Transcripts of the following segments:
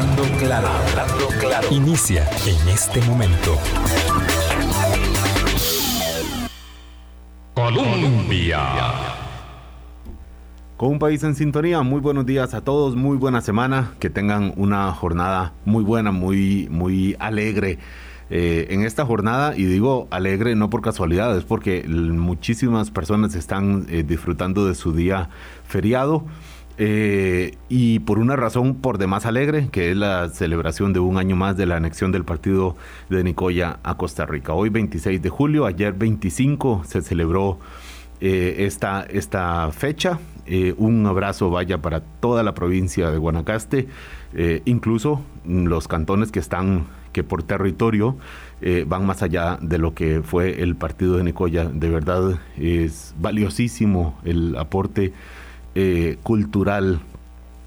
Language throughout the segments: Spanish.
Hablando claro, hablando claro. Inicia en este momento. Colombia. Con un país en sintonía, muy buenos días a todos, muy buena semana, que tengan una jornada muy buena, muy, muy alegre. Eh, en esta jornada, y digo alegre no por casualidad, es porque muchísimas personas están eh, disfrutando de su día feriado. Eh, y por una razón por demás alegre, que es la celebración de un año más de la anexión del partido de Nicoya a Costa Rica. Hoy 26 de julio, ayer 25 se celebró esta, esta fecha. un abrazo vaya para toda la provincia de Guanacaste, incluso los cantones que están que por territorio eh, van más allá de lo que fue el partido de Nicoya. De verdad es valiosísimo el aporte eh, cultural,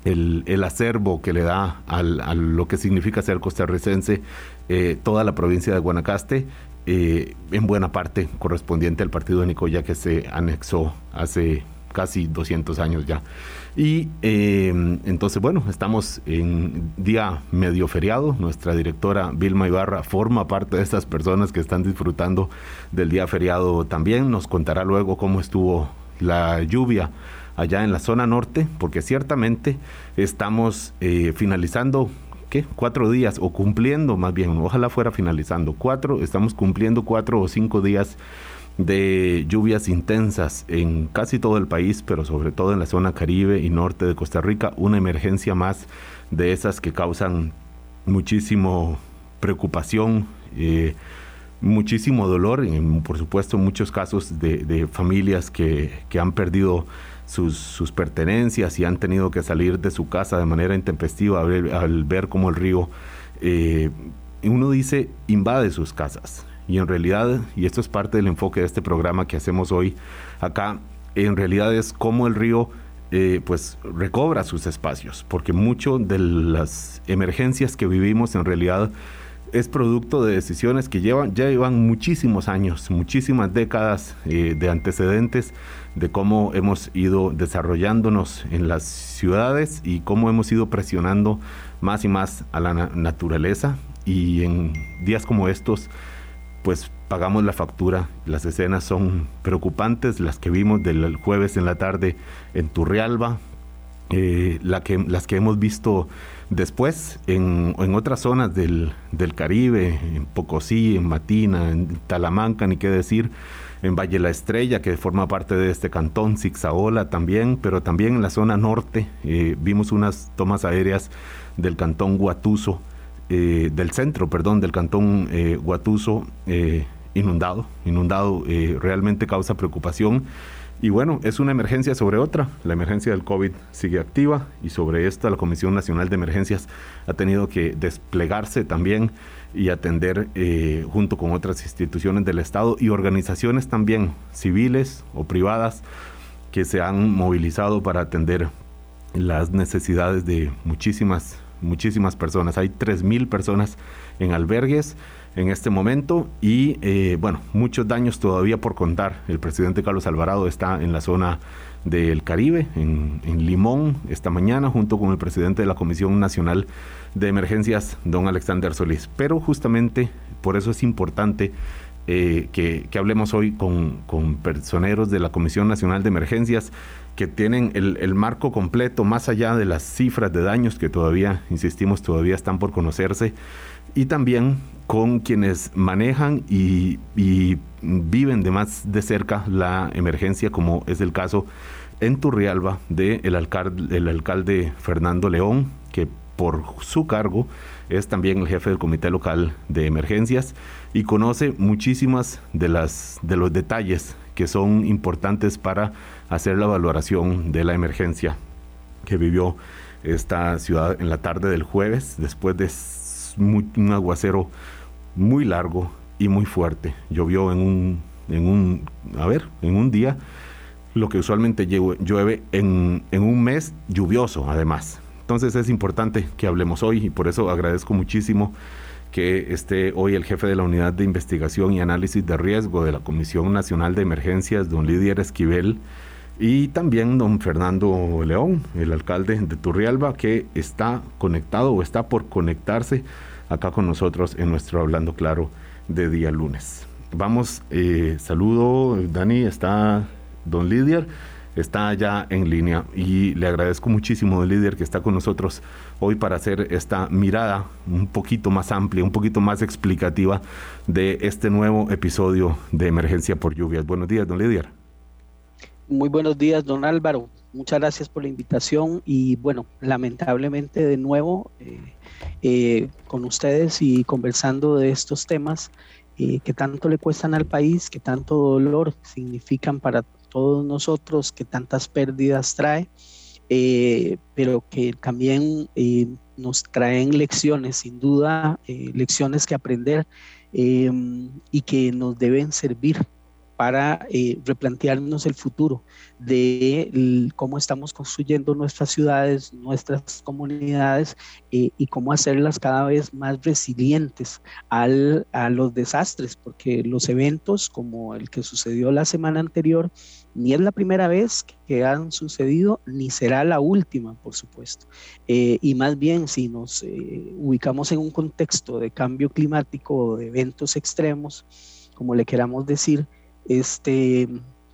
el, acervo que le da a lo que significa ser costarricense eh, toda la provincia de Guanacaste. en buena parte correspondiente al partido de Nicoya que se anexó hace casi 200 años ya. Y em, entonces, bueno, estamos en día medio feriado. Nuestra directora Vilma Ibarra forma parte de estas personas que están disfrutando del día feriado también. Nos contará luego cómo estuvo la lluvia allá en la zona norte, porque ciertamente estamos eh, finalizando ¿qué? Cuatro días, o cumpliendo más bien, ojalá fuera finalizando, cuatro, estamos cumpliendo cuatro o cinco días de lluvias intensas en casi todo el país, pero sobre todo en la zona caribe y norte de Costa Rica, una emergencia más de esas que causan muchísimo preocupación, eh, muchísimo dolor, en, por supuesto muchos casos de, familias que, han perdido sus, pertenencias y han tenido que salir de su casa de manera intempestiva al, ver cómo el río, eh, uno dice, invade sus casas. Y en realidad, y esto es parte del enfoque de este programa que hacemos hoy acá, en realidad es cómo el río eh, pues recobra sus espacios, porque mucho de las emergencias que vivimos en realidad es producto de decisiones que llevan, ya llevan muchísimos años, muchísimas décadas eh, de antecedentes de cómo hemos ido desarrollándonos en las ciudades y cómo hemos ido presionando más y más a la naturaleza. Y en días como estos, pues pagamos la factura. Las escenas son preocupantes, las que vimos del jueves en la tarde en Turrialba, eh, las que hemos visto después en, otras zonas del, Caribe, en Pocosí, en Matina, en Talamanca, ni qué decir, en Valle La Estrella, que forma parte de este cantón, Zixaola también, pero también en la zona norte eh, vimos unas tomas aéreas del cantón Guatuso eh, del centro, perdón, del cantón eh, Guatuso eh, inundado, inundado realmente causa preocupación. Y bueno, es una emergencia sobre otra. La emergencia del COVID sigue activa y sobre esta la Comisión Nacional de Emergencias ha tenido que desplegarse también y atender junto con otras instituciones del Estado y organizaciones también civiles o privadas que se han movilizado para atender las necesidades de muchísimas muchísimas personas. Hay 3.000 personas en albergues en este momento y eh, bueno, muchos daños todavía por contar. El presidente Carlos Alvarado está en la zona del Caribe, en, Limón, esta mañana, junto con el presidente de la Comisión Nacional de Emergencias, don Alexander Solís. Pero justamente por eso es importante eh, que, hablemos hoy con, con personeros de la Comisión Nacional de Emergencias que tienen el, marco completo, más allá de las cifras de daños que todavía, insistimos, todavía están por conocerse, y también con quienes manejan y, viven de más de cerca la emergencia, como es el caso en Turrialba del de alcalde, el alcalde Fernando León, que por su cargo es también el jefe del comité local de emergencias y conoce muchísimas de las de los detalles que son importantes para hacer la valoración de la emergencia que vivió esta ciudad en la tarde del jueves, después de un aguacero muy largo y muy fuerte. Llovió en un, en un, a ver, en un día, lo que usualmente llueve en, en un mes lluvioso, además. Entonces es importante que hablemos hoy y por eso agradezco muchísimo que esté hoy el jefe de la Unidad de Investigación y Análisis de Riesgo de la Comisión Nacional de Emergencias, don Lidier Esquivel, Y también don Fernando León, el alcalde de Turrialba, que está conectado o está por conectarse acá con nosotros en nuestro Hablando Claro de día lunes. Vamos, eh, saludo, Dani, está don Lidier, está ya en línea y le agradezco muchísimo, don Lidier, que está con nosotros hoy para hacer esta mirada un poquito más amplia, un poquito más explicativa de este nuevo episodio de Emergencia por Lluvias. Buenos días, don Lidier. Muy buenos días, don Álvaro. Muchas gracias por la invitación y bueno, lamentablemente de nuevo eh, eh, con ustedes y conversando de estos temas eh, que tanto le cuestan al país, que tanto dolor significan para todos nosotros, que tantas pérdidas trae, pero que también nos traen lecciones, sin duda, lecciones que aprender y que nos deben servir para eh, replantearnos el futuro de cómo estamos construyendo nuestras ciudades, nuestras comunidades eh, y cómo hacerlas cada vez más resilientes al, a los desastres, porque los eventos como el que sucedió la semana anterior, ni es la primera vez que han sucedido, ni será la última, por supuesto. Eh, y más bien, si nos ubicamos en un contexto de cambio climático o de eventos extremos, como le queramos decir, este,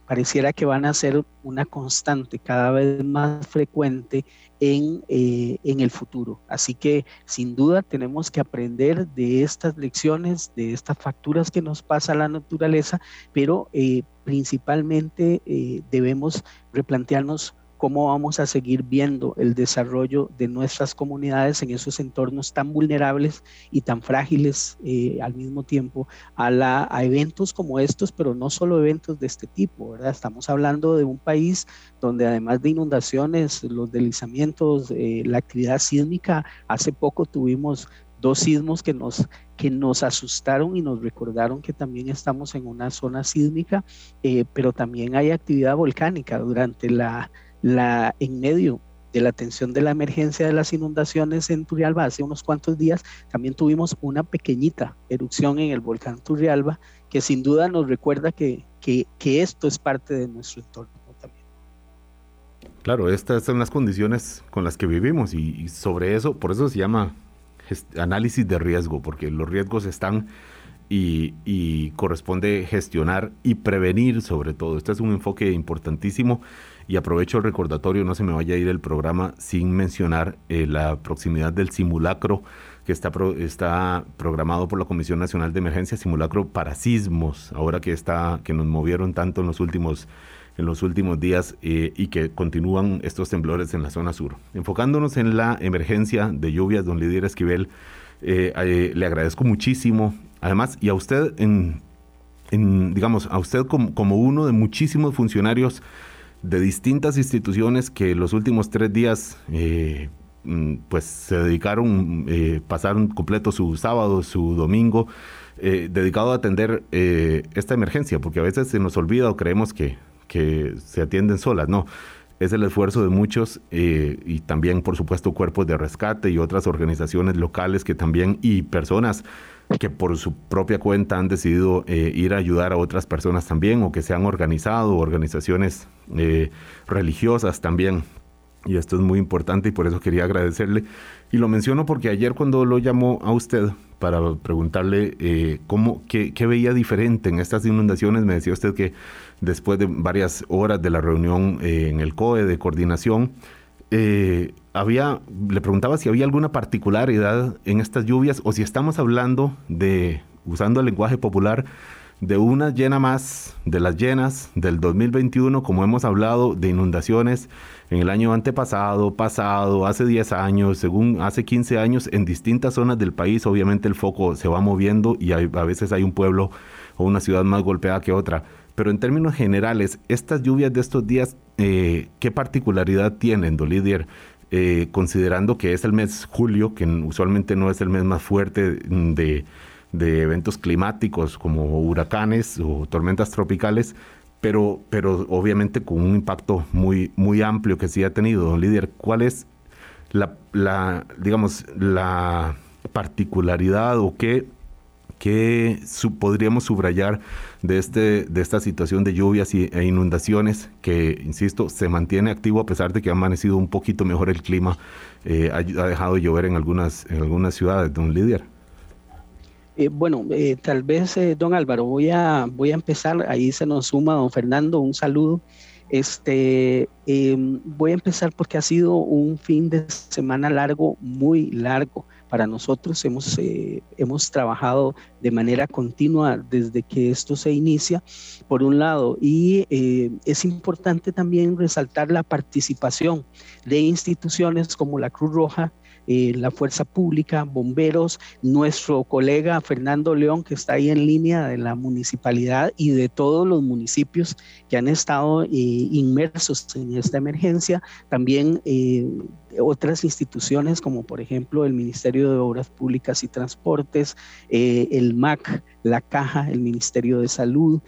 pareciera que van a ser una constante cada vez más frecuente en, eh, en, el futuro. Así que sin duda tenemos que aprender de estas lecciones, de estas facturas que nos pasa la naturaleza, pero eh, principalmente eh, debemos replantearnos cómo vamos a seguir viendo el desarrollo de nuestras comunidades en esos entornos tan vulnerables y tan frágiles eh, al mismo tiempo a, la, a eventos como estos, pero no solo eventos de este tipo, ¿verdad? Estamos hablando de un país donde además de inundaciones, los deslizamientos, eh, la actividad sísmica, hace poco tuvimos dos sismos que nos, que nos asustaron y nos recordaron que también estamos en una zona sísmica, eh, pero también hay actividad volcánica durante la la, en medio de la atención de la emergencia de las inundaciones en Turrialba hace unos cuantos días, también tuvimos una pequeñita erupción en el volcán Turrialba que sin duda nos recuerda que, que, esto es parte de nuestro entorno también. Claro, estas son las condiciones con las que vivimos y, sobre eso, por eso se llama análisis de riesgo, porque los riesgos están y, y, corresponde gestionar y prevenir sobre todo. Este es un enfoque importantísimo y aprovecho el recordatorio, no se me vaya a ir el programa sin mencionar eh, la proximidad del simulacro que está, está programado por la Comisión Nacional de Emergencia, simulacro para sismos, ahora que, está, que nos movieron tanto en los últimos en los últimos días eh, y que continúan estos temblores en la zona sur. Enfocándonos en la emergencia de lluvias, don Lidia Esquivel, eh, le agradezco muchísimo. Además, y a usted, en, digamos, a usted como, uno de muchísimos funcionarios de distintas instituciones que los últimos tres días eh, mm, pues se dedicaron, eh, pasaron completo su sábado, su domingo, eh, dedicado a atender esta emergencia, porque a veces se nos olvida o creemos que, que se atienden solas, no. Es el esfuerzo de muchos y también, por supuesto, cuerpos de rescate y otras organizaciones locales que también, y personas que por su propia cuenta han decidido eh, ir a ayudar a otras personas también o que se han organizado, organizaciones eh, religiosas también. Y esto es muy importante y por eso quería agradecerle. Y lo menciono porque ayer cuando lo llamó a usted para preguntarle eh, cómo, qué, qué, veía diferente en estas inundaciones, me decía usted que después de varias horas de la reunión en el COE de coordinación, eh, había, le preguntaba si había alguna particularidad en estas lluvias o si estamos hablando de, usando el lenguaje popular, de una llena más de las llenas del 2021, como hemos hablado de inundaciones en el año antepasado, pasado, hace 10 años, según hace 15 años, en distintas zonas del país, obviamente el foco se va moviendo y a veces hay un pueblo o una ciudad más golpeada que otra. Pero en términos generales, estas lluvias de estos días, eh, ¿qué particularidad tienen, Dolidier? Eh, considerando que es el mes julio, que usualmente no es el mes más fuerte de, eventos climáticos como huracanes o tormentas tropicales, pero, pero obviamente con un impacto muy, muy amplio que sí ha tenido, don Líder. ¿Cuál es la, digamos, la particularidad o qué ¿qué podríamos subrayar de, este, de esta situación de lluvias y, e inundaciones que, insisto, se mantiene activo a pesar de que ha amanecido un poquito mejor el clima, eh, ha, dejado de llover en algunas, en algunas ciudades, don Lidia? Eh, bueno, eh, tal vez, don Álvaro, voy a, voy a empezar, ahí se nos suma don Fernando, un saludo. Este, em, voy a empezar porque ha sido un fin de semana largo, muy largo para nosotros. Hemos, eh, hemos trabajado de manera continua desde que esto se inicia, por un lado, y eh, es importante también resaltar la participación de instituciones como la Cruz Roja, eh, la Fuerza Pública, bomberos, nuestro colega Fernando León, que está ahí en línea de la municipalidad y de todos los municipios que han estado eh, inmersos en esta emergencia, también eh, otras instituciones como por ejemplo el Ministerio de Obras Públicas y Transportes, el MAC, la Caja, el Ministerio de Salud.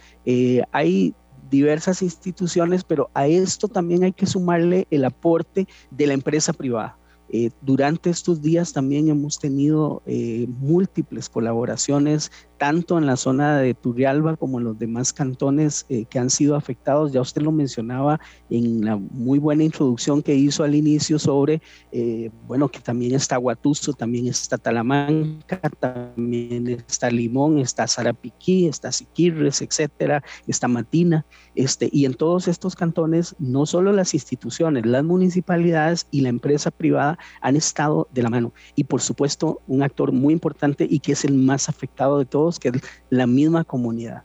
hay diversas instituciones, pero a esto también hay que sumarle el aporte de la empresa privada. Eh, durante estos días también hemos tenido eh, múltiples colaboraciones tanto en la zona de Turrialba como en los demás cantones eh, que han sido afectados. Ya usted lo mencionaba en la muy buena introducción que hizo al inicio sobre, eh, bueno, que también está Guatuso, también está Talamanca, también está Limón, está Sarapiquí, está Siquirres, etcétera, está Matina, este, y en todos estos cantones, no solo las instituciones, las municipalidades y la empresa privada han estado de la mano. Y por supuesto, un actor muy importante y que es el más afectado de todos, que es la misma comunidad.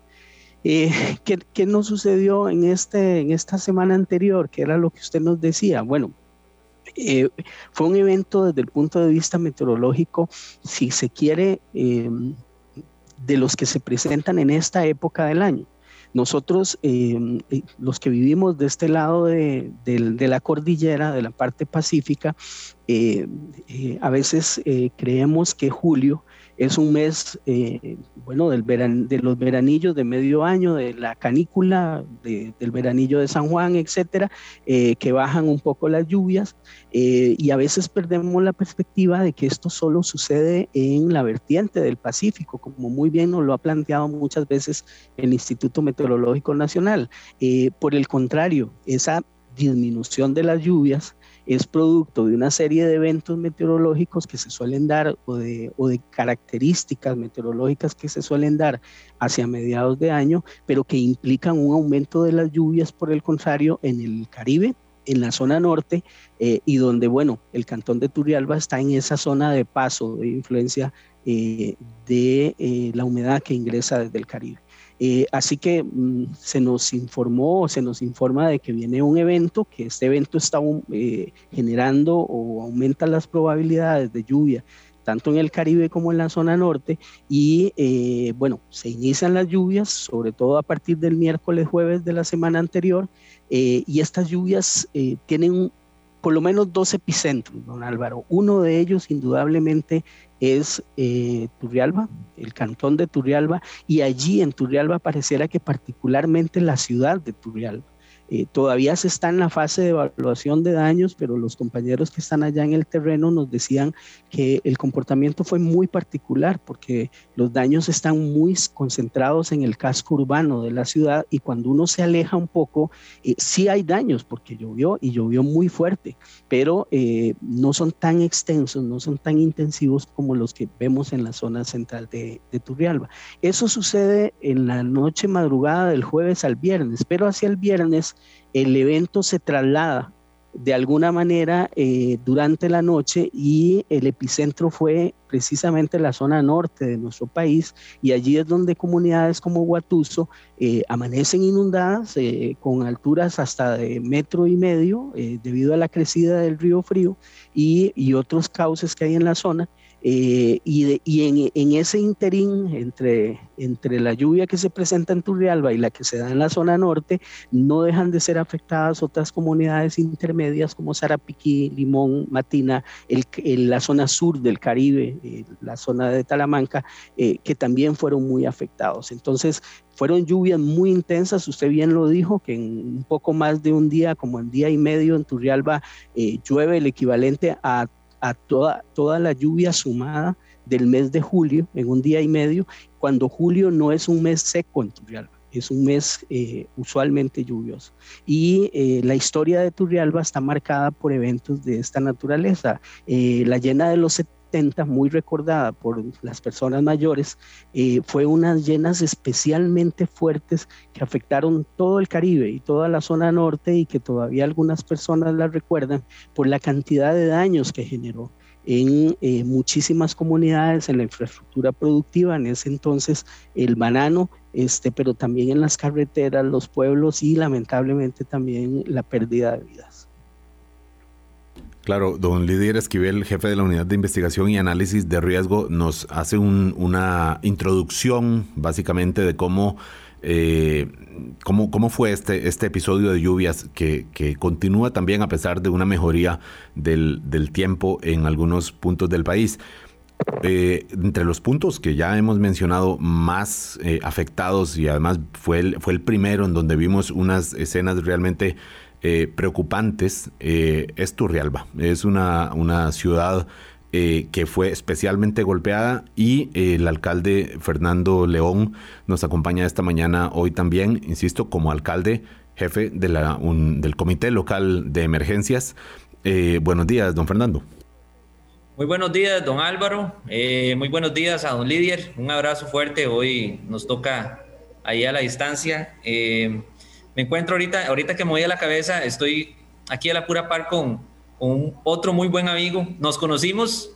Eh, ¿qué, ¿qué, nos sucedió en, este, en esta semana anterior? ¿Qué era lo que usted nos decía? Bueno, eh, fue un evento desde el punto de vista meteorológico, si se quiere, eh, de los que se presentan en esta época del año. Nosotros, los que vivimos de este lado de, de, la cordillera, de la parte pacífica, a veces creemos que julio es un mes, eh, bueno, del de los veranillos de medio año, de la canícula, del veranillo de San Juan, etcétera, eh, que bajan un poco las lluvias eh, y a veces perdemos la perspectiva de que esto solo sucede en la vertiente del Pacífico, como muy bien nos lo ha planteado muchas veces el Instituto Meteorológico Nacional. por el contrario, esa disminución de las lluvias es producto de una serie de eventos meteorológicos que se suelen dar o de, o de características meteorológicas que se suelen dar hacia mediados de año, pero que implican un aumento de las lluvias, por el contrario, en el Caribe, en la zona norte eh, y donde, bueno, el cantón de Turrialba está en esa zona de paso, de influencia eh, de eh, la humedad que ingresa desde el Caribe. Eh, así que mm, se nos informó, se nos informa de que viene un evento, que este evento está eh, generando o aumenta las probabilidades de lluvia tanto en el Caribe como en la zona norte, y eh, bueno, se inician las lluvias, sobre todo a partir del miércoles, jueves de la semana anterior, y estas lluvias tienen por lo menos dos epicentros, don Álvaro. Uno de ellos, indudablemente, es eh, Turrialba, el cantón de Turrialba, y allí en Turrialba pareciera que particularmente la ciudad de Turrialba eh, todavía se está en la fase de evaluación de daños, pero los compañeros que están allá en el terreno nos decían que el comportamiento fue muy particular porque los daños están muy concentrados en el casco urbano de la ciudad y cuando uno se aleja un poco, eh, sí hay daños porque llovió y llovió muy fuerte, pero eh, no son tan extensos, no son tan intensivos como los que vemos en la zona central de, de Turrialba. Eso sucede en la noche madrugada del jueves al viernes, pero hacia el viernes el evento se traslada de alguna manera eh, durante la noche y el epicentro fue precisamente la zona norte de nuestro país y allí es donde comunidades como Guatuso eh, amanecen inundadas eh, con alturas hasta de metro y medio debido a la crecida del río Frío y, y otros cauces que hay en la zona eh, y, en, ese interín entre, entre la lluvia que se presenta en Turrialba y la que se da en la zona norte, no dejan de ser afectadas otras comunidades intermedias como Sarapiquí, Limón, Matina, el, la zona sur del Caribe, eh, la zona de Talamanca, eh, que también fueron muy afectados. Entonces, fueron lluvias muy intensas, usted bien lo dijo, que en un poco más de un día, como en día y medio en Turrialba, llueve el equivalente a a toda, toda la lluvia sumada del mes de julio en un día y medio, cuando julio no es un mes seco en Turrialba es un mes eh, usualmente lluvioso. Y eh, la historia de Turrialba está marcada por eventos de esta naturaleza. Eh, la llena de los 70, muy recordada por las personas mayores, fue unas llenas especialmente fuertes que afectaron todo el Caribe y toda la zona norte y que todavía algunas personas la recuerdan por la cantidad de daños que generó en muchísimas comunidades, en la infraestructura productiva. En ese entonces el banano este, pero también en las carreteras, los pueblos y lamentablemente también la pérdida de vidas. Claro, don Lidier Esquivel, jefe de la Unidad de Investigación y Análisis de Riesgo, nos hace una introducción básicamente de cómo, eh, cómo, cómo, fue este, este episodio de lluvias que, continúa también a pesar de una mejoría del, del tiempo en algunos puntos del país. Eh, entre los puntos que ya hemos mencionado más eh, afectados y además fue fue el primero en donde vimos unas escenas realmente eh, preocupantes es Turrialba. Es una, una ciudad que fue especialmente golpeada y el alcalde Fernando León nos acompaña esta mañana hoy también, insisto, como alcalde jefe de la, del Comité Local de Emergencias. buenos días, don Fernando. Muy buenos días, don Álvaro. Eh, muy buenos días a don Lidier. Un abrazo fuerte. Hoy nos toca ahí a la distancia. Eh, me encuentro ahorita, ahorita que me voy a la cabeza, estoy aquí a la pura par con, con otro muy buen amigo. Nos conocimos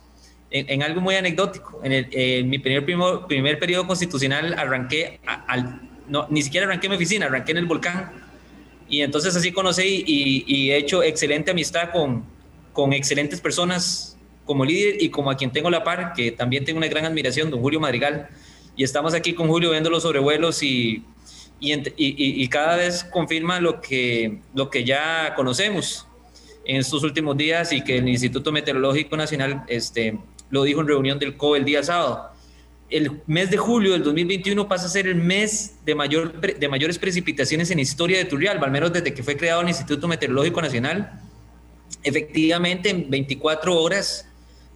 en, algo muy anecdótico. En, mi primer, primer, periodo constitucional arranqué, al, no, ni siquiera arranqué mi oficina, arranqué en el volcán. Y entonces así conocí y, y he hecho excelente amistad con, con excelentes personas como líder y como a quien tengo la par, que también tengo una gran admiración, don Julio Madrigal. Y estamos aquí con Julio viendo los sobrevuelos y, y, y, cada vez confirma lo que, lo que ya conocemos en estos últimos días y que el Instituto Meteorológico Nacional este, lo dijo en reunión del COE el día sábado. El mes de julio del 2021 pasa a ser el mes de, mayor, de mayores precipitaciones en historia de Turrialba, al menos desde que fue creado el Instituto Meteorológico Nacional. Efectivamente, en 24 horas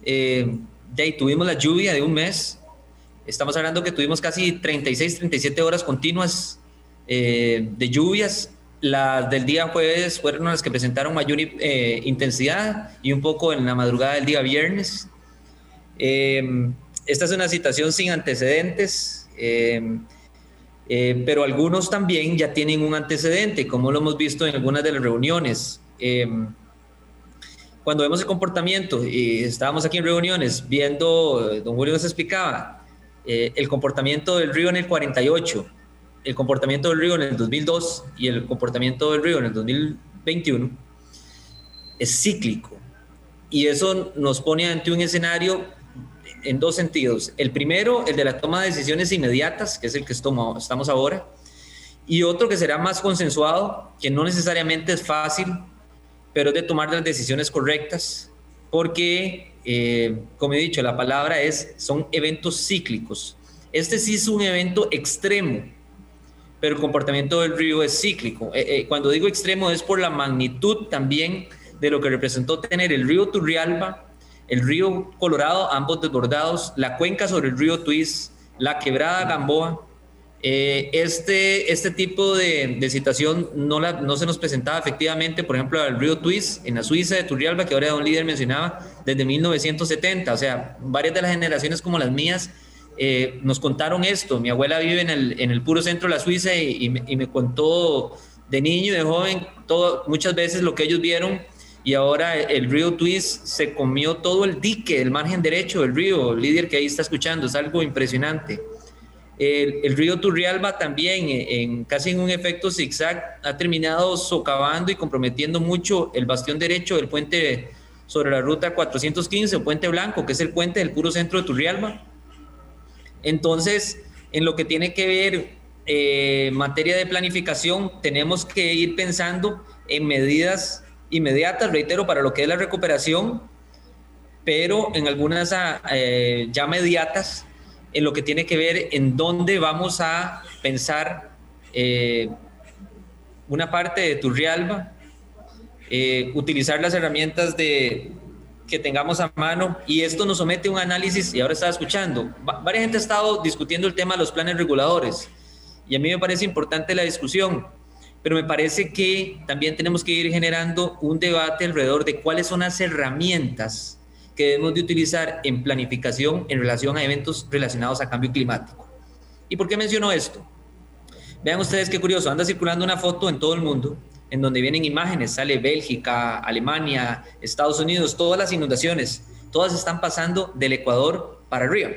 eh, de ahí tuvimos la lluvia de un mes. Estamos hablando que tuvimos casi 36, 37 horas continuas eh, de lluvias. Las del día jueves fueron las que presentaron mayor eh, intensidad y un poco en la madrugada del día viernes. esta es una situación sin antecedentes, pero algunos también ya tienen un antecedente, como lo hemos visto en algunas de las reuniones cuando vemos el comportamiento, y estábamos aquí en reuniones viendo, don Julio nos explicaba, eh, el comportamiento del río en el 48, el comportamiento del río en el 2002 y el comportamiento del río en el 2021, es cíclico. Y eso nos pone ante un escenario en dos sentidos. El primero, el de la toma de decisiones inmediatas, que es el que estamos ahora, y otro que será más consensuado, que no necesariamente es fácil pero es de tomar las decisiones correctas, porque, eh, como he dicho, la palabra es, son eventos cíclicos. Este sí es un evento extremo, pero el comportamiento del río es cíclico. Eh, eh, cuando digo extremo es por la magnitud también de lo que representó tener el río Turrialba, el río Colorado, ambos desbordados, la cuenca sobre el río Tuiz, la quebrada Gamboa, eh, este, este tipo de, situación no, la, no se nos presentaba efectivamente, por ejemplo, al río Twist en la Suiza de Turrialba, que ahora un líder mencionaba, desde 1970. O sea, varias de las generaciones como las mías eh, nos contaron esto. Mi abuela vive en el, en el puro centro de la Suiza y, me, contó de niño y de joven todo, muchas veces lo que ellos vieron. Y ahora el río Twist se comió todo el dique, el margen derecho del río, líder que ahí está escuchando, es algo impresionante. El, río Turrialba también, eh, en, casi en un efecto zigzag, ha terminado socavando y comprometiendo mucho el bastión derecho del puente sobre la ruta 415 o Puente Blanco, que es el puente del puro centro de Turrialba. Entonces, en lo que tiene que ver eh, materia de planificación, tenemos que ir pensando en medidas inmediatas, reitero, para lo que es la recuperación, pero en algunas ah, eh, ya mediatas en lo que tiene que ver en dónde vamos a pensar eh, una parte de Turrialba, eh, utilizar las herramientas de que tengamos a mano y esto nos somete a un análisis y ahora estaba escuchando. varias gente ha estado discutiendo el tema de los planes reguladores y a mí me parece importante la discusión, pero me parece que también tenemos que ir generando un debate alrededor de cuáles son las herramientas que debemos de utilizar en planificación en relación a eventos relacionados a cambio climático. ¿Y por qué menciono esto? Vean ustedes qué curioso, anda circulando una foto en todo el mundo en donde vienen imágenes, sale Bélgica, Alemania, Estados Unidos, todas las inundaciones, todas están pasando del Ecuador para arriba,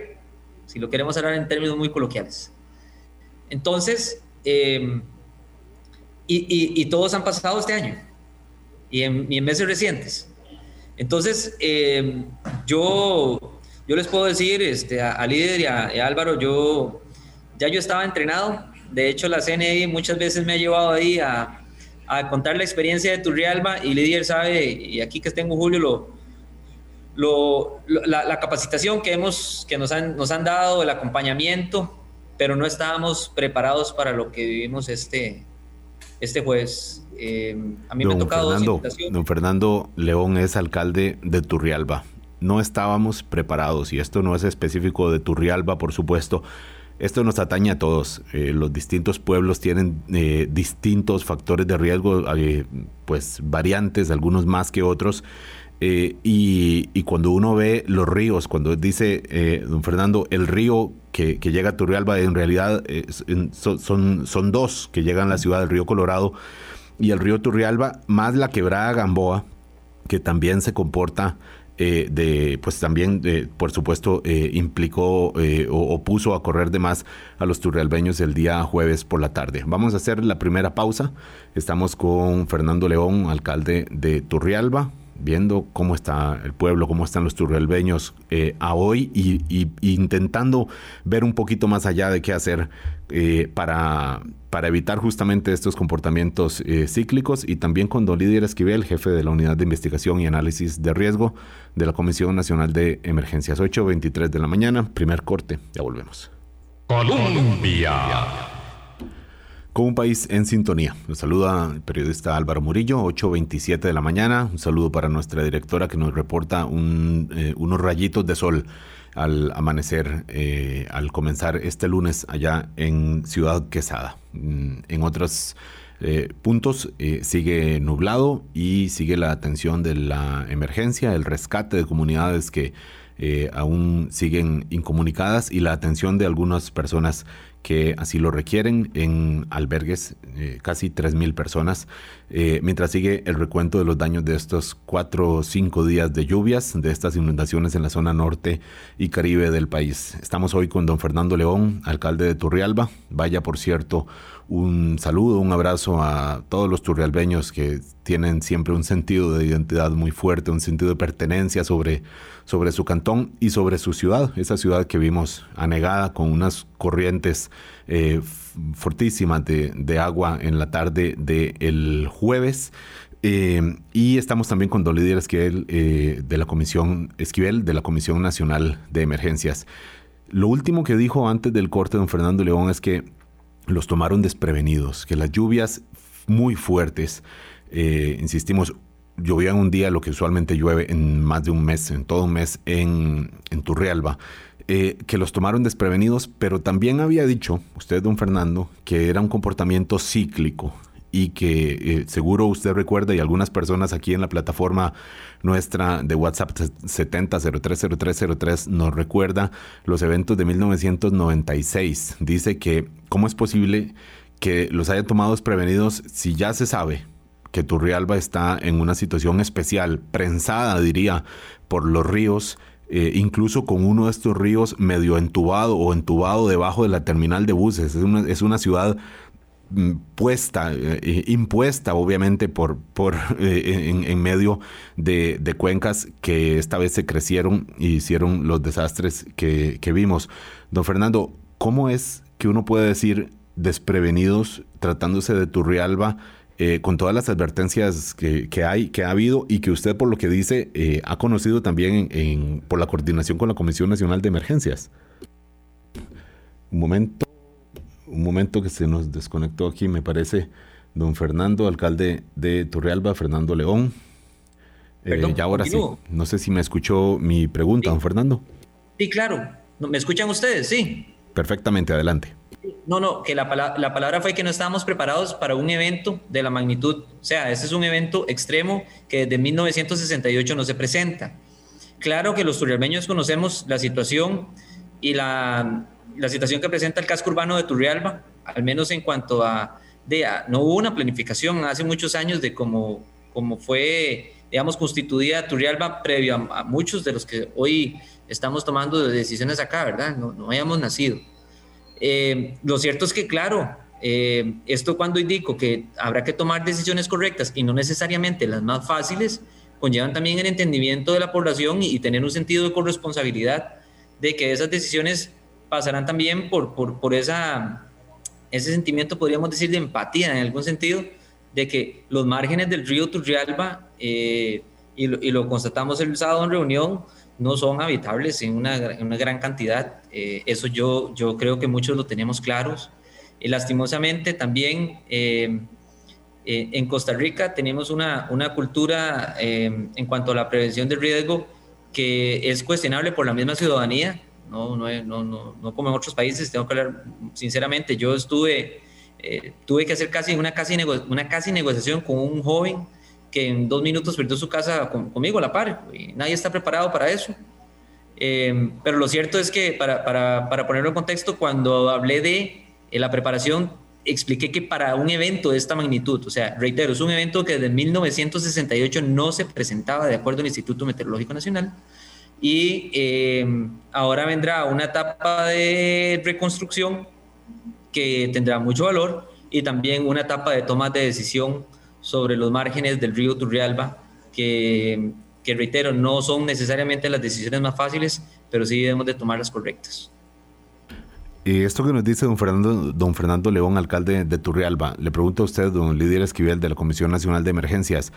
si lo queremos hablar en términos muy coloquiales. Entonces, em, y, todos han pasado este año y en, meses recientes. Entonces, em, yo, yo les puedo decir este, a, Líder y a, Álvaro, yo ya yo estaba entrenado. De hecho, la CNI muchas veces me ha llevado ahí a, a contar la experiencia de Turrialba y Lidier sabe, y aquí que tengo Julio, lo, lo, la, capacitación que, hemos, que nos, han, nos han dado, el acompañamiento, pero no estábamos preparados para lo que vivimos este, este jueves. Eh, a mí me ha tocado Fernando, Don Fernando León es alcalde de Turrialba. No estábamos preparados y esto no es específico de Turrialba, por supuesto esto nos atañe a todos. Eh, los distintos pueblos tienen eh, distintos factores de riesgo, eh, pues variantes, algunos más que otros. Y, cuando uno ve los ríos, cuando dice don Fernando, el río que, llega a Turrialba, en realidad son, son, dos que llegan a la ciudad del río Colorado y el río Turrialba, más la quebrada Gamboa, que también se comporta eh, de, pues también, eh, por supuesto, eh, implicó o, puso a correr de más a los turrialbeños el día jueves por la tarde. Vamos a hacer la primera pausa. Estamos con Fernando León, alcalde de Turrialba, viendo cómo está el pueblo, cómo están los turrialbeños a hoy y, intentando ver un poquito más allá de qué hacer para, para evitar justamente estos comportamientos eh, cíclicos y también con don Lidia Esquivel, jefe de la Unidad de Investigación y Análisis de Riesgo de la Comisión Nacional de Emergencias. 8.23 de la mañana, primer corte, ya volvemos. Colombia. Con un país en sintonía. Nos saluda el periodista Álvaro Murillo, 8.27 de la mañana. Un saludo para nuestra directora que nos reporta eh, unos rayitos de sol al amanecer, eh, al comenzar este lunes allá en Ciudad Quesada. Mm, en otros eh, puntos sigue nublado y sigue la atención de la emergencia, el rescate de comunidades que aún siguen incomunicadas y la atención de algunas personas que así lo requieren en albergues, eh, casi 3.000 personas, eh, mientras sigue el recuento de los daños de estos cuatro o cinco días de lluvias, de estas inundaciones en la zona norte y caribe del país. Estamos hoy con don Fernando León, alcalde de Turrialba. Vaya, por cierto, un saludo, un abrazo a todos los turrialbeños que tienen siempre un sentido de identidad muy fuerte, un sentido de pertenencia sobre, sobre su cantón y sobre su ciudad, esa ciudad que vimos anegada con unas corrientes eh, fortísimas de, agua en la tarde del jueves. Eh, y estamos también con Don Lidia Esquivel eh, de la Comisión Esquivel de la Comisión Nacional de Emergencias. Lo último que dijo antes del corte don Fernando León es que los tomaron desprevenidos, que las lluvias muy fuertes, eh, insistimos, llovían un día lo que usualmente llueve en más de un mes, en todo un mes en, en Turrialba, que los tomaron desprevenidos, pero también había dicho usted, don Fernando, que era un comportamiento cíclico y que eh, seguro usted recuerda y algunas personas aquí en la plataforma nuestra de WhatsApp 70030303 nos recuerda los eventos de 1996. Dice que cómo es posible que los haya tomado desprevenidos si ya se sabe que Turrialba está en una situación especial, prensada diría, por los ríos, eh, incluso con uno de estos ríos medio entubado o entubado debajo de la terminal de buses. Es una, es una ciudad puesta, eh, impuesta obviamente por, por eh, en, medio de, cuencas que esta vez se crecieron y hicieron los desastres que, vimos. Don Fernando, ¿cómo es que uno puede decir desprevenidos tratándose de Turrialba eh, con todas las advertencias que, hay, que ha habido y que usted por lo que dice ha conocido también en, por la coordinación con la Comisión Nacional de Emergencias? Un momento un momento que se nos desconectó aquí, me parece, don Fernando, alcalde de Turrialba, Fernando León. Eh, ya ahora sí. No sé si me escuchó mi pregunta, don Fernando. Sí, claro. ¿Me escuchan ustedes? Sí. Perfectamente, adelante. No, no, que la, la, palabra fue que no estábamos preparados para un evento de la magnitud. O sea, este es un evento extremo que desde 1968 no se presenta. Claro que los turrialbeños conocemos la situación y la, la situación que presenta el casco urbano de Turrialba, al menos en cuanto a, de, no hubo una planificación hace muchos años de cómo, cómo fue, digamos, constituida Turrialba previo a, muchos de los que hoy estamos tomando decisiones acá, ¿verdad? No, no hayamos nacido. Eh, lo cierto es que, claro, eh, esto cuando indico que habrá que tomar decisiones correctas y no necesariamente las más fáciles, conllevan también el entendimiento de la población y, tener un sentido de corresponsabilidad de que esas decisiones pasarán también por, por, por esa, ese sentimiento, podríamos decir, de empatía en algún sentido, de que los márgenes del río Turrialba, eh, y, lo, y, lo, constatamos el sábado en reunión, no son habitables en una, una gran cantidad. Eh, eso yo, yo creo que muchos lo tenemos claros. y lastimosamente también eh, eh, en Costa Rica tenemos una, una cultura en cuanto a la prevención del riesgo que es cuestionable por la misma ciudadanía, no, no, no, no, como en otros países, tengo que hablar sinceramente, yo estuve, tuve que hacer casi una, casi una casi negociación con un joven que en dos minutos perdió su casa conmigo a la par. Y nadie está preparado para eso. Eh, pero lo cierto es que, para, para, para, ponerlo en contexto, cuando hablé de eh, la preparación, expliqué que para un evento de esta magnitud, o sea, reitero, es un evento que desde 1968 no se presentaba de acuerdo al Instituto Meteorológico Nacional. Y eh, ahora vendrá una etapa de reconstrucción que tendrá mucho valor y también una etapa de toma de decisión sobre los márgenes del río Turrialba, que, que reitero, no son necesariamente las decisiones más fáciles, pero sí debemos de tomar las correctas. Y esto que nos dice don Fernando, don Fernando León, alcalde de Turrialba, le pregunto a usted, don Lidia Esquivel de la Comisión Nacional de Emergencias,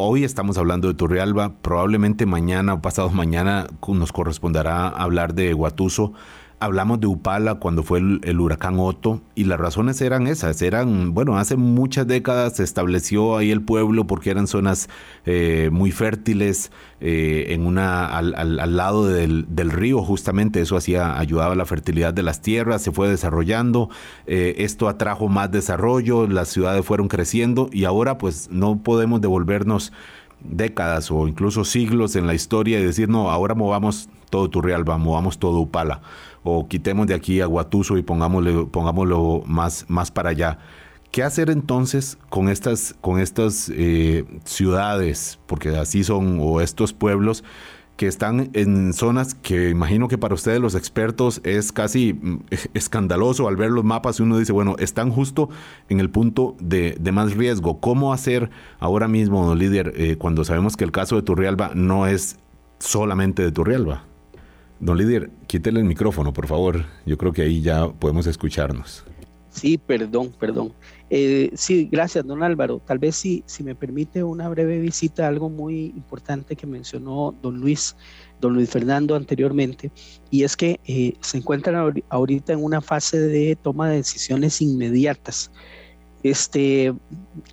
hoy estamos hablando de Turrialba, probablemente mañana o pasado mañana nos corresponderá hablar de Guatuso. Hablamos de Upala cuando fue el, huracán Otto y las razones eran esas, eran, bueno, hace muchas décadas se estableció ahí el pueblo porque eran zonas eh, muy fértiles, eh, en una, al, lado del, río justamente, eso hacía, ayudaba a la fertilidad de las tierras, se fue desarrollando, eh, esto atrajo más desarrollo, las ciudades fueron creciendo y ahora pues no podemos devolvernos décadas o incluso siglos en la historia y decir, no, ahora movamos todo Turrialba, movamos todo Upala o quitemos de aquí a Guatuso y pongámoslo, pongámoslo más, más para allá. ¿Qué hacer entonces con estas, con estas eh, ciudades, porque así son, o estos pueblos que están en zonas que imagino que para ustedes los expertos es casi mm, escandaloso al ver los mapas y uno dice, bueno, están justo en el punto de, más riesgo. ¿Cómo hacer ahora mismo, líder, eh, cuando sabemos que el caso de Turrialba no es solamente de Turrialba? Don líder, quítele el micrófono, por favor. Yo creo que ahí ya podemos escucharnos. Sí, perdón, perdón. Eh, sí, gracias, don Álvaro. Tal vez si, si me permite una breve visita algo muy importante que mencionó don Luis, don Luis Fernando anteriormente, y es que eh, se encuentran ahorita en una fase de toma de decisiones inmediatas. Este,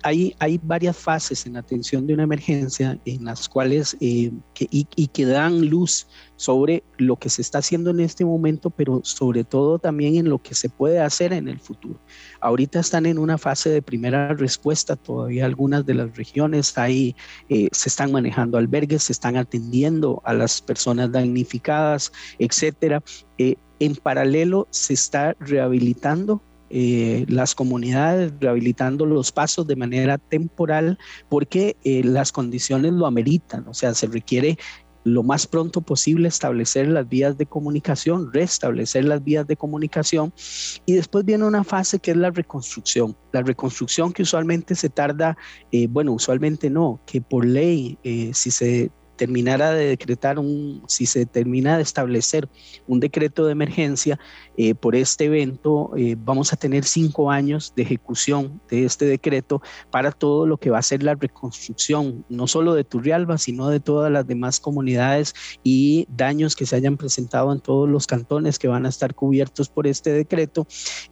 hay, hay varias fases en atención de una emergencia en las cuales eh, y, que dan luz sobre lo que se está haciendo en este momento, pero sobre todo también en lo que se puede hacer en el futuro. Ahorita están en una fase de primera respuesta, todavía algunas de las regiones ahí eh, se están manejando albergues, se están atendiendo a las personas damnificadas, etcétera. Eh, en paralelo se está rehabilitando eh, las comunidades, rehabilitando los pasos de manera temporal porque las condiciones lo ameritan, o sea, se requiere lo más pronto posible establecer las vías de comunicación, restablecer las vías de comunicación y después viene una fase que es la reconstrucción. La reconstrucción que usualmente se tarda, eh, bueno, usualmente no, que por ley, si se terminara de decretar un, si se termina de establecer un decreto de emergencia eh, por este evento, eh, vamos a tener cinco años de ejecución de este decreto para todo lo que va a ser la reconstrucción, no solo de Turrialba, sino de todas las demás comunidades y daños que se hayan presentado en todos los cantones que van a estar cubiertos por este decreto.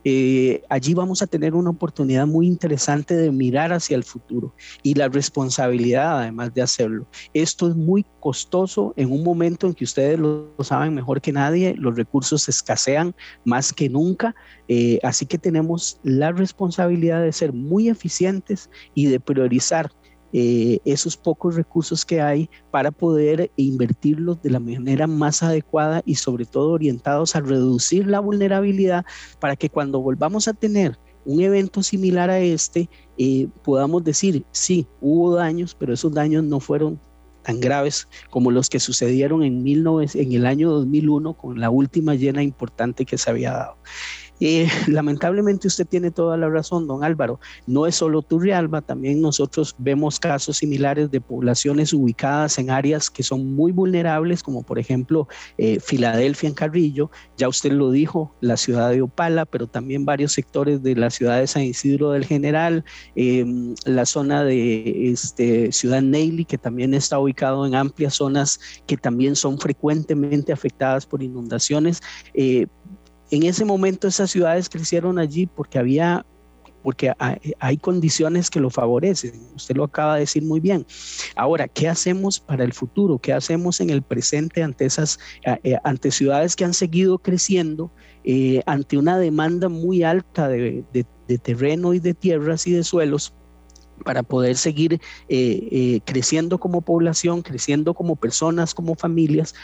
Eh, allí vamos a tener una oportunidad muy interesante de mirar hacia el futuro y la responsabilidad además de hacerlo. Esto es muy costoso en un momento en que ustedes lo, saben mejor que nadie, los recursos escasean más que nunca, eh, así que tenemos la responsabilidad de ser muy eficientes y de priorizar eh, esos pocos recursos que hay para poder invertirlos de la manera más adecuada y sobre todo orientados a reducir la vulnerabilidad para que cuando volvamos a tener un evento similar a este, eh, podamos decir, sí, hubo daños, pero esos daños no fueron tan graves como los que sucedieron en, en el año 2001 con la última llena importante que se había dado. Lamentablemente usted tiene toda la razón, don Álvaro. No es solo Turrialba, también nosotros vemos casos similares de poblaciones ubicadas en áreas que son muy vulnerables, como por ejemplo eh, Filadelfia en Carrillo, ya usted lo dijo, la ciudad de Opala, pero también varios sectores de la ciudad de San Isidro del General, em, la zona de este, Ciudad Neily, que también está ubicado en amplias zonas que también son frecuentemente afectadas por inundaciones. Eh, en ese momento esas ciudades crecieron allí porque había porque hay, condiciones que lo favorecen. Usted lo acaba de decir muy bien. Ahora, ¿qué hacemos para el futuro? ¿Qué hacemos en el presente ante esas, eh, ante ciudades que han seguido creciendo, eh, ante una demanda muy alta de, terreno y de tierras y de suelos? Para poder seguir eh, creciendo como población, creciendo como personas, como familias,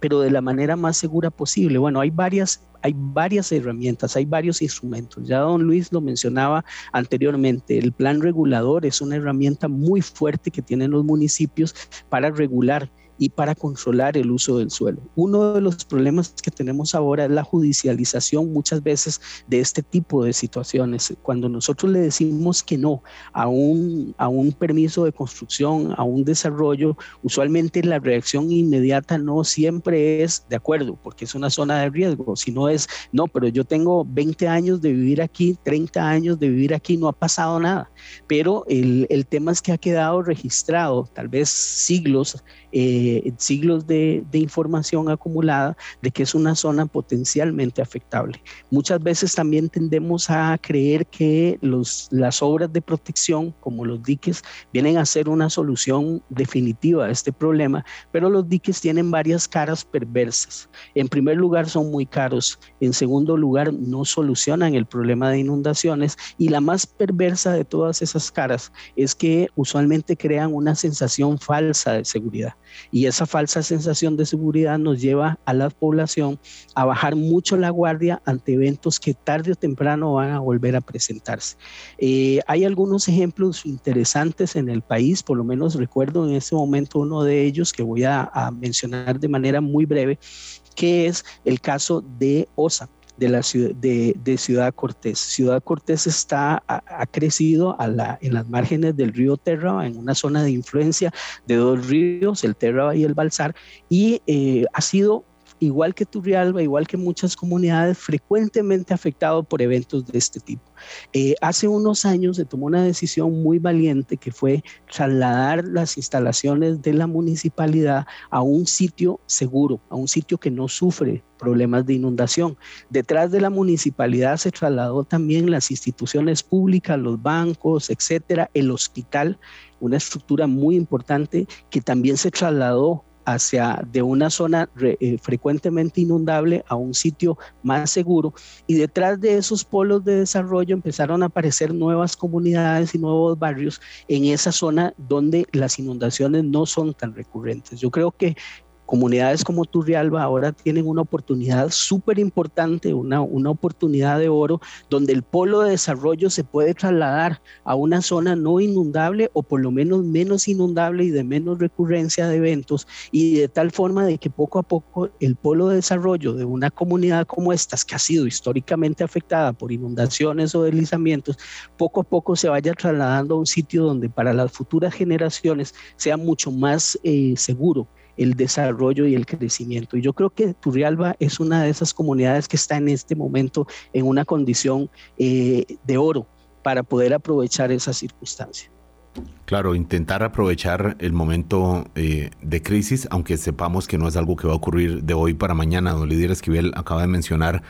pero de la manera más segura posible. Bueno, hay varias hay varias herramientas, hay varios instrumentos. Ya don Luis lo mencionaba anteriormente, el plan regulador es una herramienta muy fuerte que tienen los municipios para regular y para controlar el uso del suelo. Uno de los problemas que tenemos ahora es la judicialización muchas veces de este tipo de situaciones. Cuando nosotros le decimos que no a un, a un permiso de construcción, a un desarrollo, usualmente la reacción inmediata no siempre es de acuerdo, porque es una zona de riesgo, sino es, no, pero yo tengo 20 años de vivir aquí, 30 años de vivir aquí, no ha pasado nada. Pero el, el tema es que ha quedado registrado, tal vez siglos, eh, siglos de, información acumulada de que es una zona potencialmente afectable. Muchas veces también tendemos a creer que los, las obras de protección, como los diques, vienen a ser una solución definitiva a este problema, pero los diques tienen varias caras perversas. En primer lugar, son muy caros. En segundo lugar, no solucionan el problema de inundaciones. Y la más perversa de todas esas caras es que usualmente crean una sensación falsa de seguridad. Y esa falsa sensación de seguridad nos lleva a la población a bajar mucho la guardia ante eventos que tarde o temprano van a volver a presentarse. Eh, hay algunos ejemplos interesantes en el país, por lo menos recuerdo en este momento uno de ellos que voy a, a mencionar de manera muy breve, que es el caso de OSA de la ciudad de, Ciudad Cortés. Ciudad Cortés está ha, crecido a la, en las márgenes del río Terra, en una zona de influencia de dos ríos, el Terra y el Balsar, y eh, ha sido igual que Turrialba, igual que muchas comunidades, frecuentemente afectado por eventos de este tipo. Eh, hace unos años se tomó una decisión muy valiente que fue trasladar las instalaciones de la municipalidad a un sitio seguro, a un sitio que no sufre problemas de inundación. Detrás de la municipalidad se trasladó también las instituciones públicas, los bancos, etcétera, el hospital, una estructura muy importante que también se trasladó hacia de una zona eh, frecuentemente inundable a un sitio más seguro y detrás de esos polos de desarrollo empezaron a aparecer nuevas comunidades y nuevos barrios en esa zona donde las inundaciones no son tan recurrentes. Yo creo que comunidades como Turrialba ahora tienen una oportunidad súper importante, una, una oportunidad de oro, donde el polo de desarrollo se puede trasladar a una zona no inundable o por lo menos menos inundable y de menos recurrencia de eventos y de tal forma de que poco a poco el polo de desarrollo de una comunidad como estas, que ha sido históricamente afectada por inundaciones o deslizamientos, poco a poco se vaya trasladando a un sitio donde para las futuras generaciones sea mucho más eh, seguro el desarrollo y el crecimiento. Y yo creo que Turrialba es una de esas comunidades que está en este momento en una condición eh, de oro para poder aprovechar esa circunstancia. Claro, intentar aprovechar el momento eh, de crisis, aunque sepamos que no es algo que va a ocurrir de hoy para mañana. Don Lidia Esquivel acaba de mencionar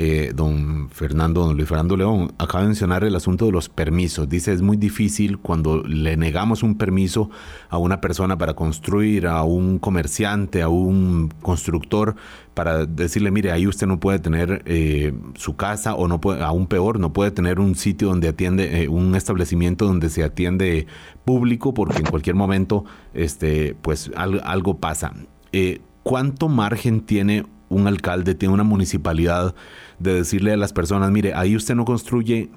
eh, don Fernando, don Luis Fernando León, acaba de mencionar el asunto de los permisos. Dice, es muy difícil cuando le negamos un permiso a una persona para construir, a un comerciante, a un constructor, para decirle, mire, ahí usted no puede tener eh, su casa o no puede, aún peor, no puede tener un sitio donde atiende, eh, un establecimiento donde se atiende público, porque en cualquier momento, este, pues algo, pasa. ¿Cuánto margen tiene un alcalde, tiene una municipalidad de decirle a las personas, mire, ahí usted no construye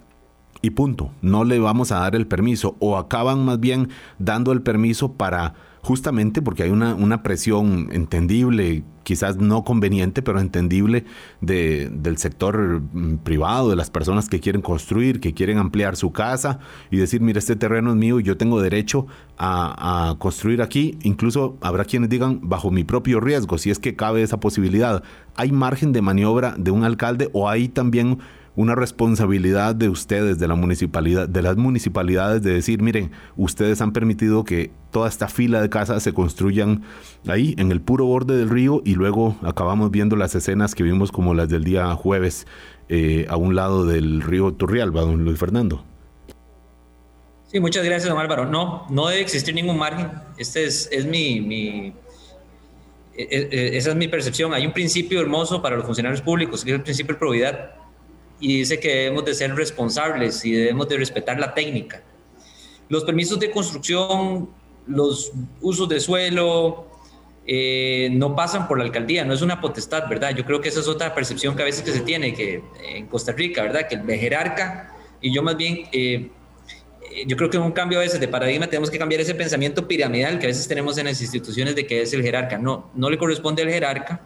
y punto, no le vamos a dar el permiso o acaban más bien dando el permiso para justamente porque hay una, una presión entendible, quizás no conveniente, pero entendible de, del sector mm, privado, de las personas que quieren construir, que quieren ampliar su casa y decir, mire, este terreno es mío y yo tengo derecho a, a construir aquí. Incluso habrá quienes digan, bajo mi propio riesgo, si es que cabe esa posibilidad. ¿Hay margen de maniobra de un alcalde o hay también una responsabilidad de ustedes, de la municipalidad, de las municipalidades, de decir, miren, ustedes han permitido que toda esta fila de casas se construyan ahí, en el puro borde del río, y luego acabamos viendo las escenas que vimos como las del día jueves eh, a un lado del río Turrialba, don Luis Fernando. Sí, muchas gracias, don Álvaro. No, no debe existir ningún margen. Este es, es mi, mi e, e, e, esa es mi percepción. Hay un principio hermoso para los funcionarios públicos, que es el principio de probidad y dice que debemos de ser responsables y debemos de respetar la técnica. Los permisos de construcción, los usos de suelo, eh, no pasan por la alcaldía, no es una potestad, ¿verdad? Yo creo que esa es otra percepción que a veces que se tiene que en Costa Rica, ¿verdad? Que el jerarca, y yo más bien, eh, yo creo que en un cambio a veces de paradigma tenemos que cambiar ese pensamiento piramidal que a veces tenemos en las instituciones de que es el jerarca. No, no le corresponde al jerarca,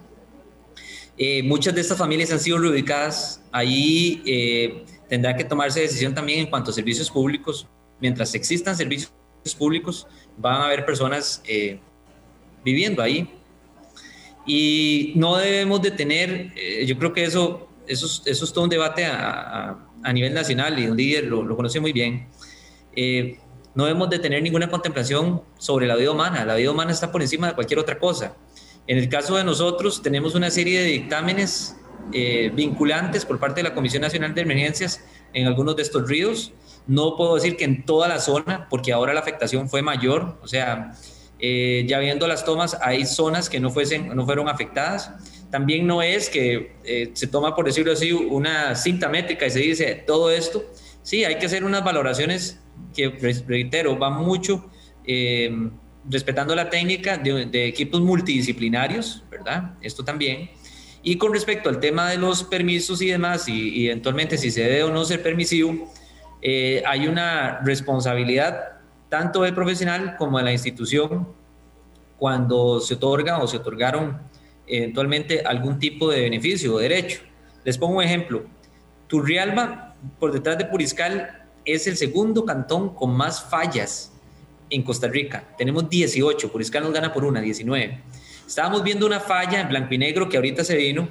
eh, muchas de estas familias han sido reubicadas. Ahí eh, tendrá que tomarse decisión también en cuanto a servicios públicos. Mientras existan servicios públicos, van a haber personas eh, viviendo ahí. Y no debemos de tener, yo creo que eso, eso, eso, es todo un debate a, a, nivel nacional y un líder lo, lo conoce muy bien. no debemos de tener ninguna contemplación sobre la vida humana. La vida humana está por encima de cualquier otra cosa. En el caso de nosotros, tenemos una serie de dictámenes eh, vinculantes por parte de la Comisión Nacional de Emergencias en algunos de estos ríos. No puedo decir que en toda la zona, porque ahora la afectación fue mayor. O sea, eh, ya viendo las tomas, hay zonas que no, fuesen, no fueron afectadas. También no es que eh, se toma, por decirlo así, una cinta métrica y se dice todo esto. Sí, hay que hacer unas valoraciones que, reitero, van mucho respetando la técnica de, equipos multidisciplinarios, ¿verdad? Esto también. Y con respecto al tema de los permisos y demás, y, eventualmente si se debe o no ser permisivo, eh, hay una responsabilidad tanto del profesional como de la institución cuando se otorga o se otorgaron eventualmente algún tipo de beneficio o derecho. Les pongo un ejemplo. Turrialba, por detrás de Puriscal, es el segundo cantón con más fallas en Costa Rica. Tenemos 18, Puriscal nos gana por una, 19. Estábamos viendo una falla en blanco y negro que ahorita se vino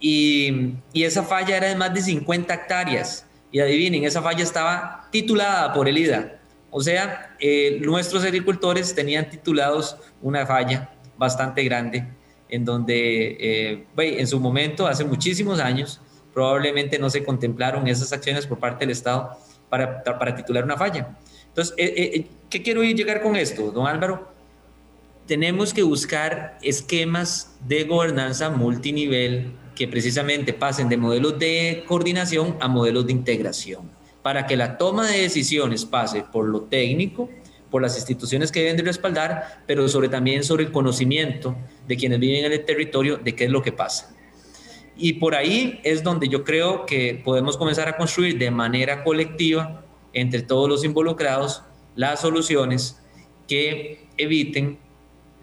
y, y esa falla era de más de 50 hectáreas. Y adivinen, esa falla estaba titulada por el IDA. O sea, eh, nuestros agricultores tenían titulados una falla bastante grande en donde eh, en su momento, hace muchísimos años, probablemente no se contemplaron esas acciones por parte del Estado para, para titular una falla. Entonces, eh, ¿Qué quiero llegar con esto, don Álvaro? Tenemos que buscar esquemas de gobernanza multinivel que precisamente pasen de modelos de coordinación a modelos de integración, para que la toma de decisiones pase por lo técnico, por las instituciones que deben de respaldar, pero sobre también sobre el conocimiento de quienes viven en el territorio de qué es lo que pasa. Y por ahí es donde yo creo que podemos comenzar a construir de manera colectiva, entre todos los involucrados, las soluciones que eviten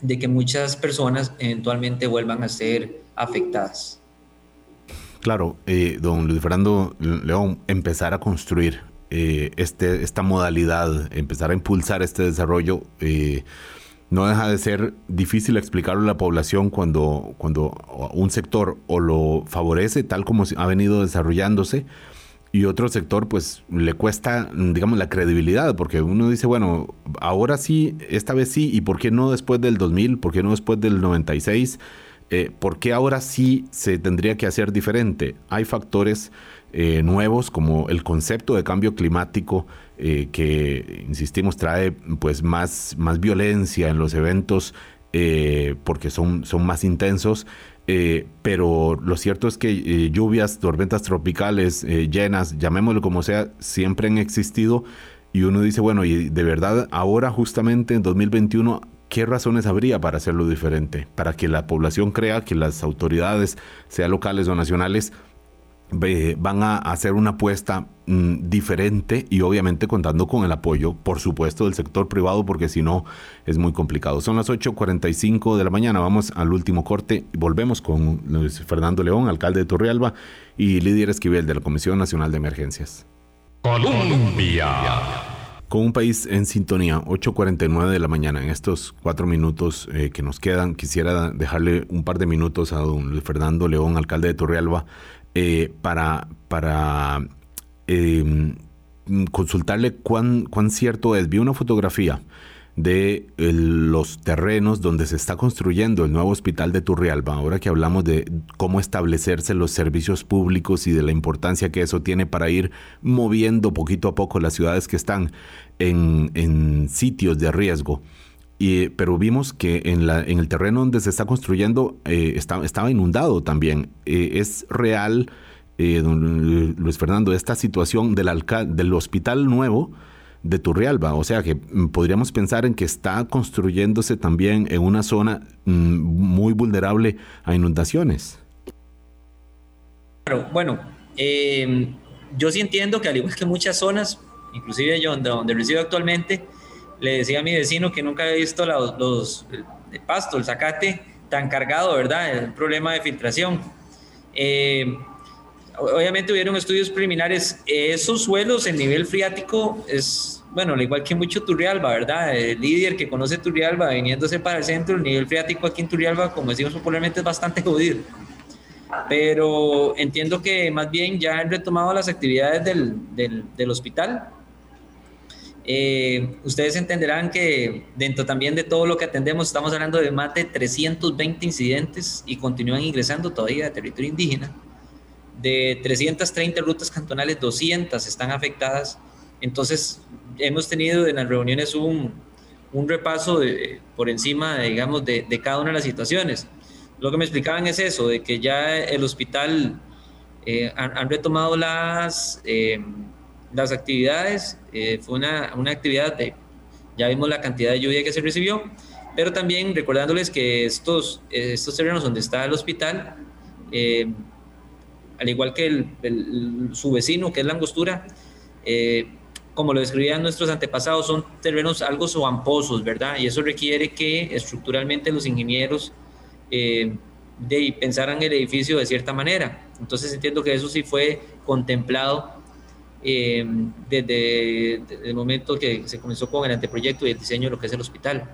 de que muchas personas eventualmente vuelvan a ser afectadas. Claro, eh, don Luis Fernando León, empezar a construir eh, este, esta modalidad, empezar a impulsar este desarrollo, eh, no deja de ser difícil explicarlo a la población cuando, cuando un sector o lo favorece tal como ha venido desarrollándose y otro sector pues le cuesta, digamos, la credibilidad, porque uno dice, bueno, ahora sí, esta vez sí, ¿y por qué no después del 2000? ¿Por qué no después del 96? Eh, ¿Por qué ahora sí se tendría que hacer diferente? Hay factores eh, nuevos como el concepto de cambio climático eh, que, insistimos, trae pues más, más violencia en los eventos porque son, son más intensos. Eh, pero lo cierto es que eh, lluvias, tormentas tropicales, eh, llenas, llamémoslo como sea, siempre han existido y uno dice, bueno, y de verdad ahora justamente en 2021, ¿qué razones habría para hacerlo diferente? Para que la población crea que las autoridades, sea locales o nacionales, van a hacer una apuesta mm, diferente y obviamente contando con el apoyo, por supuesto, del sector privado, porque si no es muy complicado. Son las 8.45 de la mañana, vamos al último corte y volvemos con Luis Fernando León, alcalde de Torrealba, y líder Esquivel de la Comisión Nacional de Emergencias. Colombia. Con un país en sintonía, 8.49 de la mañana. En estos cuatro minutos eh, que nos quedan, quisiera dejarle un par de minutos a don Luis Fernando León, alcalde de Torrealba, eh, para, para em, consultarle cuán, cuán cierto es. Vi una fotografía de los terrenos donde se está construyendo el nuevo hospital de Turrialba, ahora que hablamos de cómo establecerse los servicios públicos y de la importancia que eso tiene para ir moviendo poquito a poco las ciudades que están en, sitios de riesgo. Y, pero vimos que en, la, en el terreno donde se está construyendo eh, estaba inundado también. Eh, es real, eh, don Luis Fernando, esta situación del, hospital nuevo de Turrialba. O sea que mm, podríamos pensar en que está construyéndose también en una zona mm, muy vulnerable a inundaciones. Claro, bueno, em, yo sí entiendo que al igual que muchas zonas, inclusive yo donde, donde resido actualmente, le decía a mi vecino que nunca había visto los, el pasto, el zacate tan cargado, ¿verdad? El problema de filtración. Eh, obviamente hubieron estudios preliminares. Esos suelos en nivel friático es, bueno, al igual que mucho Turrialba, ¿verdad? El líder que conoce Turrialba viniéndose para el centro, el nivel friático aquí en Turrialba, como decimos popularmente, es bastante jodido. Pero entiendo que más bien ya han retomado las actividades del, del, del hospital eh, ustedes entenderán que dentro también de todo lo que atendemos estamos hablando de más de 320 incidentes y continúan ingresando todavía de territorio indígena. De 330 rutas cantonales, 200 están afectadas. Entonces, hemos tenido en las reuniones un, un repaso de, por encima, digamos, de, de, cada una de las situaciones. Lo que me explicaban es eso, de que ya el hospital eh, han, han, retomado las... Eh, las actividades, eh, fue una, una, actividad de, ya vimos la cantidad de lluvia que se recibió, pero también recordándoles que estos, estos terrenos donde está el hospital, eh, al igual que el, su vecino, que es la angostura, eh, como lo describían nuestros antepasados, son terrenos algo suamposos, ¿verdad? Y eso requiere que estructuralmente los ingenieros de, pensaran el edificio de cierta manera. Entonces entiendo que eso sí fue contemplado eh, desde, el momento que se comenzó con el anteproyecto y el diseño de lo que es el hospital.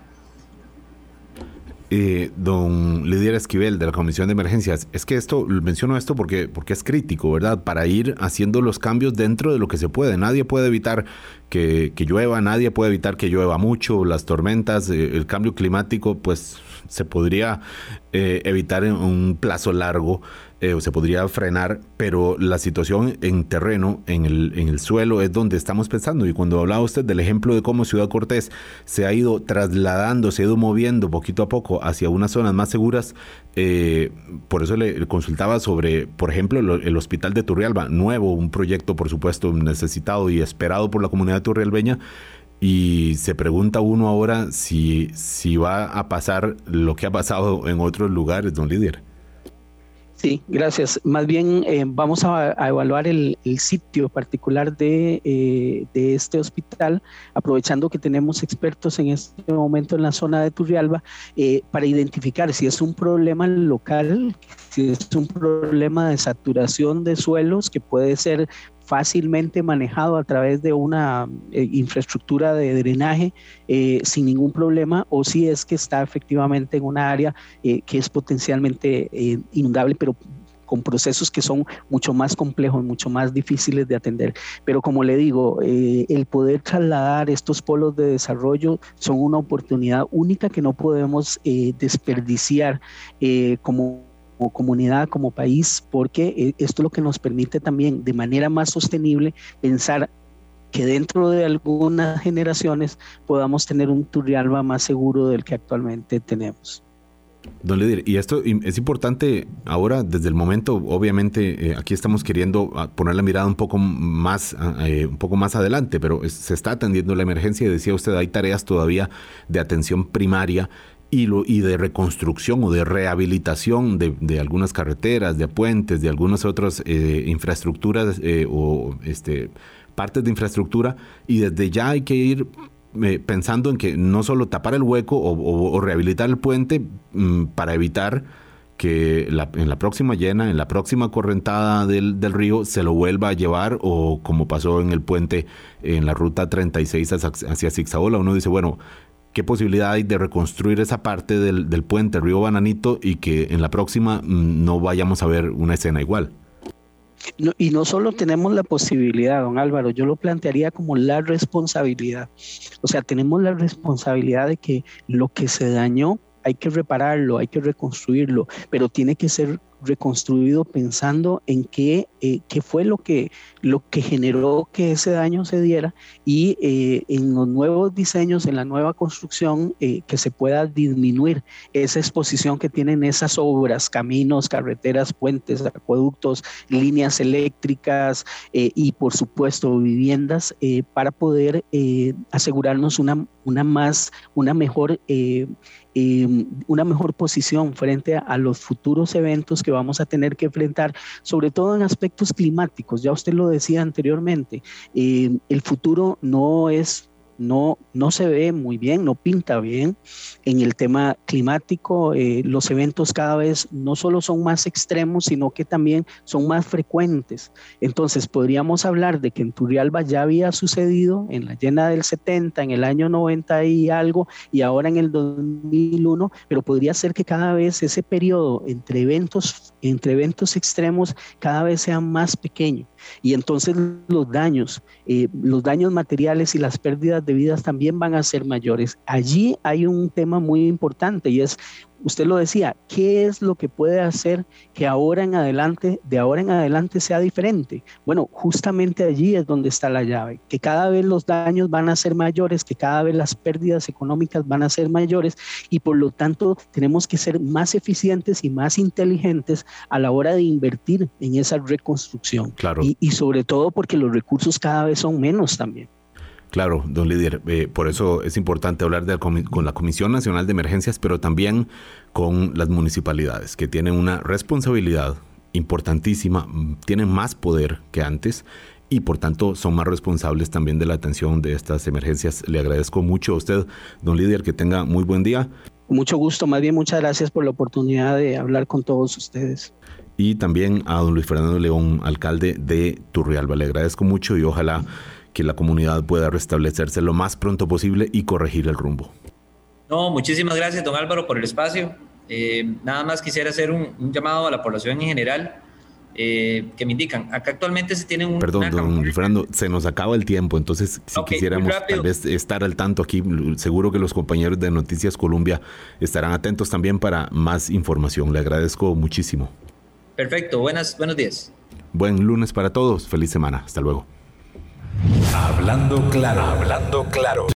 Eh, don Lidia Esquivel de la Comisión de Emergencias, es que esto, menciono esto porque, porque es crítico, ¿verdad? Para ir haciendo los cambios dentro de lo que se puede. Nadie puede evitar que, que llueva, nadie puede evitar que llueva mucho, las tormentas, eh, el cambio climático, pues se podría eh, evitar en un plazo largo, eh, se podría frenar, pero la situación en terreno, en el, en el suelo, es donde estamos pensando. Y cuando hablaba usted del ejemplo de cómo Ciudad Cortés se ha ido trasladando, se ha ido moviendo poquito a poco hacia unas zonas más seguras, eh, por eso le, consultaba sobre, por ejemplo, el, hospital de Turrialba, nuevo, un proyecto, por supuesto, necesitado y esperado por la comunidad turrialbeña y se pregunta uno ahora si, si va a pasar lo que ha pasado en otros lugares, don Líder. Sí, gracias. Más bien eh, vamos a, evaluar el, sitio particular de, eh, de, este hospital, aprovechando que tenemos expertos en este momento en la zona de Turrialba, eh, para identificar si es un problema local, si es un problema de saturación de suelos que puede ser fácilmente manejado a través de una eh, infraestructura de drenaje eh, sin ningún problema o si es que está efectivamente en una área eh, que es potencialmente inundable, pero con procesos que son mucho más complejos, mucho más difíciles de atender. Pero como le digo, el poder trasladar estos polos de desarrollo son una oportunidad única que no podemos desperdiciar como como comunidad, como país, porque eh, esto es lo que nos permite también de manera más sostenible pensar que dentro de algunas generaciones podamos tener un Turrialba más seguro del que actualmente tenemos. Don Lidir, y esto es importante ahora, desde el momento, obviamente, eh, aquí estamos queriendo ah, poner la mirada un poco más, ah, eh, un poco más adelante, pero se está atendiendo la emergencia y decía usted, hay tareas todavía de atención primaria y, lo, y de reconstrucción o de rehabilitación de, algunas carreteras, de puentes, de algunas otras eh, infraestructuras eh, o este, partes de infraestructura y desde ya hay que ir eh, pensando en que no solo tapar el hueco o, rehabilitar el puente mm, para evitar que en la próxima llena, en la próxima correntada del, río, se lo vuelva a llevar o como pasó en el puente en la ruta 36 hacia, Zigzagola, uno dice, bueno, qué posibilidad hay de reconstruir esa parte del, puente Río Bananito y que en la próxima mm, no vayamos a ver una escena igual. y no solo tenemos la posibilidad, don Álvaro, yo lo plantearía como la responsabilidad. O sea, tenemos la responsabilidad de que lo que se dañó hay que repararlo, hay que reconstruirlo, pero tiene que ser reconstruido pensando en qué, eh, qué fue lo que, lo que generó que ese daño se diera y eh, en los nuevos diseños, en la nueva construcción, eh, que se pueda disminuir esa exposición que tienen esas obras, caminos, carreteras, puentes, acueductos, líneas eléctricas y por supuesto viviendas para poder asegurarnos una, una más, una mejor una mejor posición frente a, los futuros eventos que vamos a tener que enfrentar, sobre todo en aspectos climáticos. Ya usted lo decía anteriormente, eh, el futuro no es no, no se ve muy bien, no pinta bien en el tema climático. Eh, los eventos cada vez no solo son más extremos, sino que también son más frecuentes. Entonces, podríamos hablar de que en Turrialba ya había sucedido en la llena del 70, en el año 90 y algo, y ahora en el 2001, pero podría ser que cada vez ese periodo entre eventos, entre eventos extremos cada vez sea más pequeño y entonces los daños, eh, los daños materiales y las pérdidas de vidas también van a ser mayores. Allí hay un tema muy importante y es usted lo decía, ¿qué es lo que puede hacer que ahora en adelante, de ahora en adelante sea diferente? Bueno, justamente allí es donde está la llave, que cada vez los daños van a ser mayores, que cada vez las pérdidas económicas van a ser mayores y por lo tanto tenemos que ser más eficientes y más inteligentes a la hora de invertir en esa reconstrucción. Claro. Y, y sobre todo porque los recursos cada vez son menos también. Claro, don Lidier, eh, por eso es importante hablar de, con la Comisión Nacional de Emergencias, pero también con las municipalidades, que tienen una responsabilidad importantísima, mm, tienen más poder que antes y por tanto son más responsables también de la atención de estas emergencias. Le agradezco mucho a usted, don Lidier, que tenga muy buen día. Mucho gusto, más bien muchas gracias por la oportunidad de hablar con todos ustedes. Y también a don Luis Fernando León, alcalde de Turrialba. Le agradezco mucho y ojalá que la comunidad pueda restablecerse lo más pronto posible y corregir el rumbo. No, muchísimas gracias, don Álvaro, por el espacio. Eh, nada más quisiera hacer un, llamado a la población en general. Eh, que me indican, acá actualmente se tienen un... Perdón, don Fernando, se nos acaba el tiempo, entonces si quisiéramos tal vez estar al tanto aquí, seguro que los compañeros de Noticias Colombia estarán atentos también para más información. Le agradezco muchísimo. Perfecto, buenas, buenos días. Buen lunes para todos, feliz semana, hasta luego. Hablando claro, hablando claro.